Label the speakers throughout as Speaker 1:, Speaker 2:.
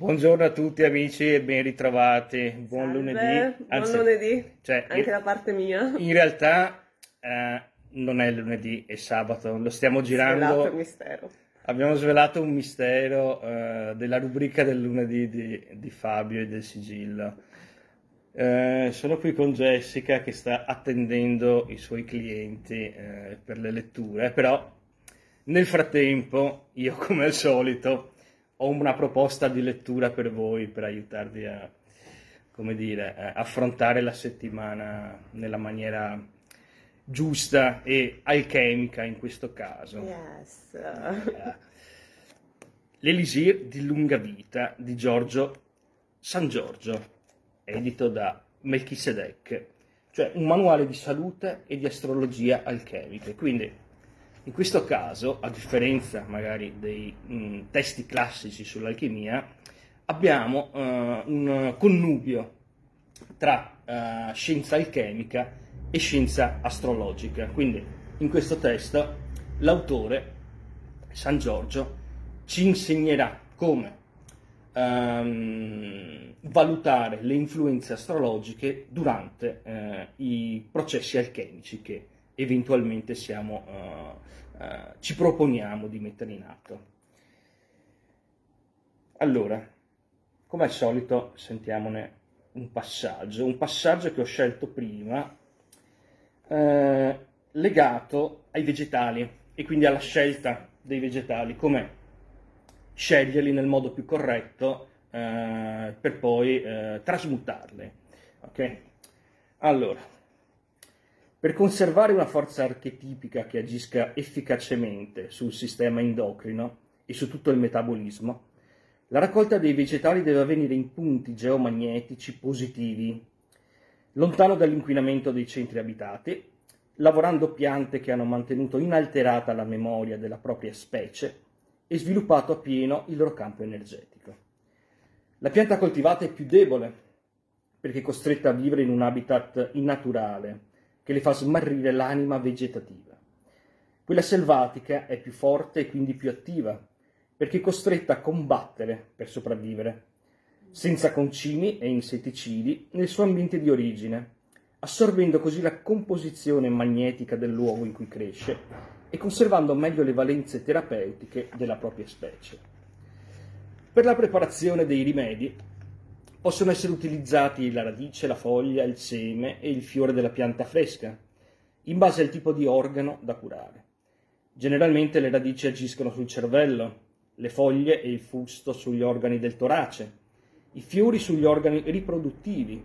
Speaker 1: Buongiorno a tutti amici e ben ritrovati. Buon
Speaker 2: Salve,
Speaker 1: lunedì.
Speaker 2: Buon lunedì,
Speaker 1: cioè,
Speaker 2: anche
Speaker 1: in,
Speaker 2: da parte mia.
Speaker 1: in realtà eh, non è lunedì, è sabato. Lo stiamo girando.
Speaker 2: Svelato il mistero.
Speaker 1: Abbiamo svelato un mistero eh, della rubrica del lunedì di, di Fabio e del sigillo. Eh, sono qui con Jessica che sta attendendo i suoi clienti eh, per le letture, però nel frattempo io come al solito ho una proposta di lettura per voi per aiutarvi a, come dire, a affrontare la settimana nella maniera giusta e alchemica in questo caso.
Speaker 2: Yes.
Speaker 1: L'Elisir di lunga vita di Giorgio San Giorgio, edito da Melchisedec, cioè un manuale di salute e di astrologia alchemiche. Quindi in questo caso, a differenza magari dei mh, testi classici sull'alchimia, abbiamo uh, un connubio tra uh, scienza alchemica e scienza astrologica. Quindi in questo testo l'autore, San Giorgio, ci insegnerà come um, valutare le influenze astrologiche durante uh, i processi alchemici che eventualmente siamo, uh, uh, ci proponiamo di mettere in atto. Allora, come al solito sentiamone un passaggio, un passaggio che ho scelto prima eh, legato ai vegetali e quindi alla scelta dei vegetali, come sceglierli nel modo più corretto eh, per poi eh, trasmutarli. Ok? Allora, per conservare una forza archetipica che agisca efficacemente sul sistema endocrino e su tutto il metabolismo, la raccolta dei vegetali deve avvenire in punti geomagnetici positivi, lontano dall'inquinamento dei centri abitati, lavorando piante che hanno mantenuto inalterata la memoria della propria specie e sviluppato appieno il loro campo energetico. La pianta coltivata è più debole perché è costretta a vivere in un habitat innaturale che le fa smarrire l'anima vegetativa. Quella selvatica è più forte e quindi più attiva perché è costretta a combattere per sopravvivere, senza concimi e insetticidi nel suo ambiente di origine, assorbendo così la composizione magnetica del luogo in cui cresce e conservando meglio le valenze terapeutiche della propria specie. Per la preparazione dei rimedi possono essere utilizzati la radice, la foglia, il seme e il fiore della pianta fresca, in base al tipo di organo da curare. Generalmente le radici agiscono sul cervello, le foglie e il fusto sugli organi del torace, i fiori sugli organi riproduttivi,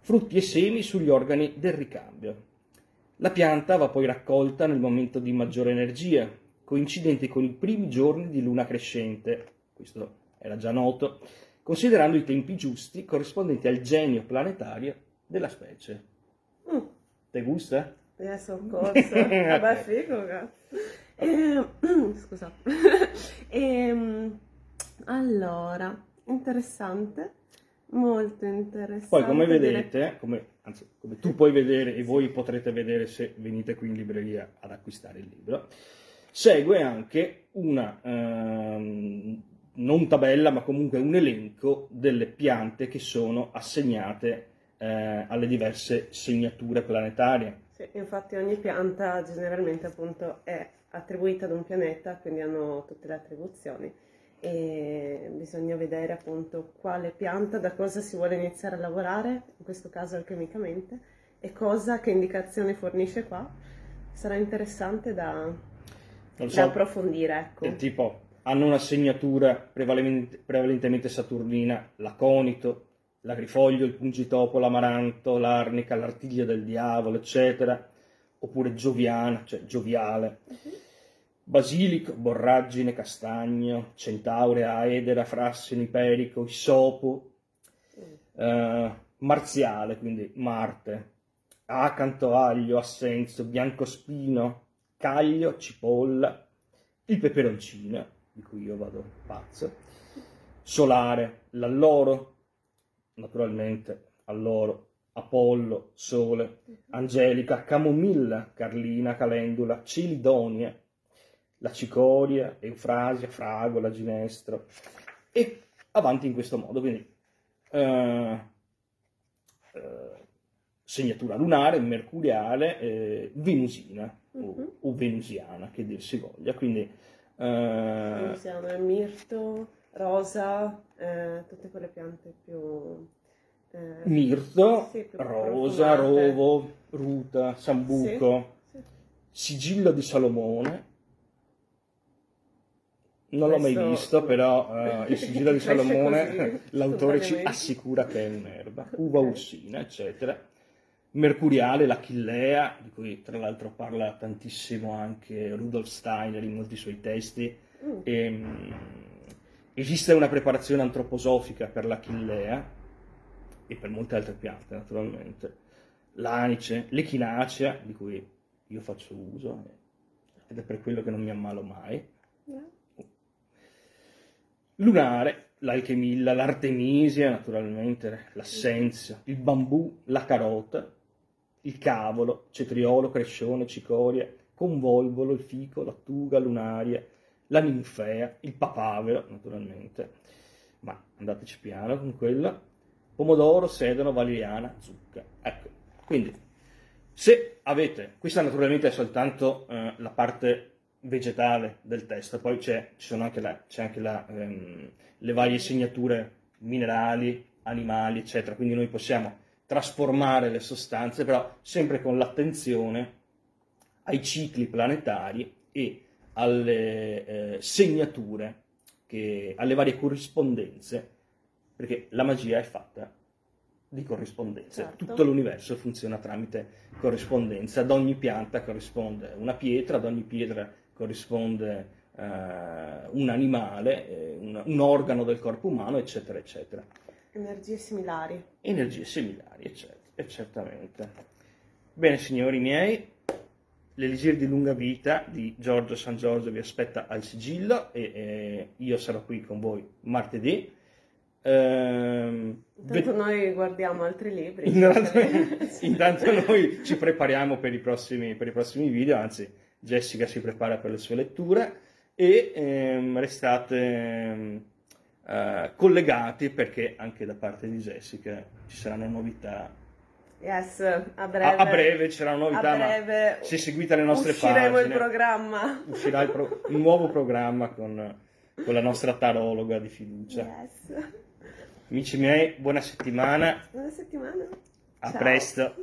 Speaker 1: frutti e semi sugli organi del ricambio. La pianta va poi raccolta nel momento di maggiore energia, coincidente con i primi giorni di luna crescente, questo era già noto, considerando i tempi giusti corrispondenti al genio planetario della specie.
Speaker 2: Mm.
Speaker 1: Te gusta?
Speaker 2: Yes, of course. Vabbè, figo, cazzo. Eh, scusa. Ehm, allora, interessante. Molto interessante.
Speaker 1: Poi come vedete, come, anzi come tu puoi vedere e voi potrete vedere se venite qui in libreria ad acquistare il libro, segue anche una, ehm, non tabella ma comunque un elenco delle piante che sono assegnate eh, alle diverse segnature planetarie.
Speaker 2: Sì, infatti ogni pianta generalmente appunto è attribuita ad un pianeta, quindi hanno tutte le attribuzioni e bisogna vedere appunto quale pianta, da cosa si vuole iniziare a lavorare, in questo caso alchemicamente, e cosa, che indicazioni fornisce qua. Sarà interessante da,
Speaker 1: Non
Speaker 2: da
Speaker 1: so,
Speaker 2: approfondire, ecco.
Speaker 1: tipo hanno una segnatura prevalentemente, prevalentemente saturnina, l'aconito, l'agrifoglio, il pungitopo, l'amaranto, l'arnica, l'artiglia del diavolo, eccetera, oppure gioviana, cioè gioviale. Basilico, borragine, castagno, centaurea, aedera, frassino, iperico, isopo, eh, marziale, quindi Marte, acanto, aglio, assenso, biancospino, caglio, cipolla, il peperoncino, di cui io vado pazzo, solare, l'alloro, naturalmente, alloro, Apollo, Sole, Angelica, Camomilla, Carlina, Calendula, Celidonia, la cicoria, Eufrasia, Fragola, Ginestro. E avanti in questo modo. Quindi, eh, eh, segnatura lunare, mercuriale, eh, venusina o,
Speaker 2: Mhm.
Speaker 1: o venusiana, che dir si voglia. Quindi, eh,
Speaker 2: si chiama? Mirto, rosa, eh, tutte quelle piante più... eh,
Speaker 1: mirto,
Speaker 2: sì, più
Speaker 1: rosa,
Speaker 2: profumate.
Speaker 1: rovo, ruta, sambuco,
Speaker 2: Sì.
Speaker 1: sigillo di Salomone. Non l'ho mai visto, però eh, il sigillo di Salomone l'autore ci assicura che è un'erba, uva ursina, eccetera. Mercuriale, l'Achillea, di cui tra l'altro parla tantissimo anche Rudolf Steiner in molti suoi testi.
Speaker 2: Mm.
Speaker 1: E, mm, esiste una preparazione antroposofica per l'Achillea e per molte altre piante, naturalmente. L'anice, l'echinacea, di cui io faccio uso, ed è per quello che non mi ammalo mai.
Speaker 2: Eh,
Speaker 1: Lunare, l'alchemilla, l'artemisia, naturalmente, l'assenzio, il bambù, la carota, il cavolo, cetriolo, crescione, cicoria, convolvolo, il fico, lattuga, lunaria, la ninfea, il papavero, naturalmente, ma andateci piano con quello, pomodoro, sedano, valeriana, zucca. Ecco, quindi se avete, questa naturalmente è soltanto eh, la parte vegetale del testo, poi c'è, anche, la- c'è anche la, ehm, le varie segnature minerali, animali, eccetera, quindi noi possiamo trasformare le sostanze, però sempre con l'attenzione ai cicli planetari e alle eh, segnature, che, alle varie corrispondenze, perché la magia è fatta di corrispondenze.
Speaker 2: Certo.
Speaker 1: Tutto l'universo funziona tramite corrispondenza. Ad ogni pianta corrisponde una pietra, ad ogni pietra corrisponde eh, un animale, eh, un, un organo del corpo umano, eccetera, eccetera.
Speaker 2: Energie similari.
Speaker 1: Energie similari, eccetera, e certamente. Bene, signori miei, l'elisir di lunga vita di Giorgio San Giorgio vi aspetta al sigillo e eh, io sarò qui con voi martedì. Ehm,
Speaker 2: Intanto noi guardiamo altri libri.
Speaker 1: Intanto, intanto noi ci prepariamo per i, prossimi, per i prossimi video, anzi Jessica si prepara per le sue letture e ehm, restate ehm, eh, collegati perché anche da parte di Jessica ci saranno novità.
Speaker 2: Yes, a breve.
Speaker 1: A, a breve ci saranno novità,
Speaker 2: a breve
Speaker 1: ma se seguite le nostre
Speaker 2: usciremo
Speaker 1: pagine
Speaker 2: il programma.
Speaker 1: uscirà il, pro- il nuovo programma con, con la nostra tarologa di fiducia.
Speaker 2: Yes.
Speaker 1: Amici miei, buona settimana,
Speaker 2: Buona settimana.
Speaker 1: a
Speaker 2: Ciao.
Speaker 1: presto.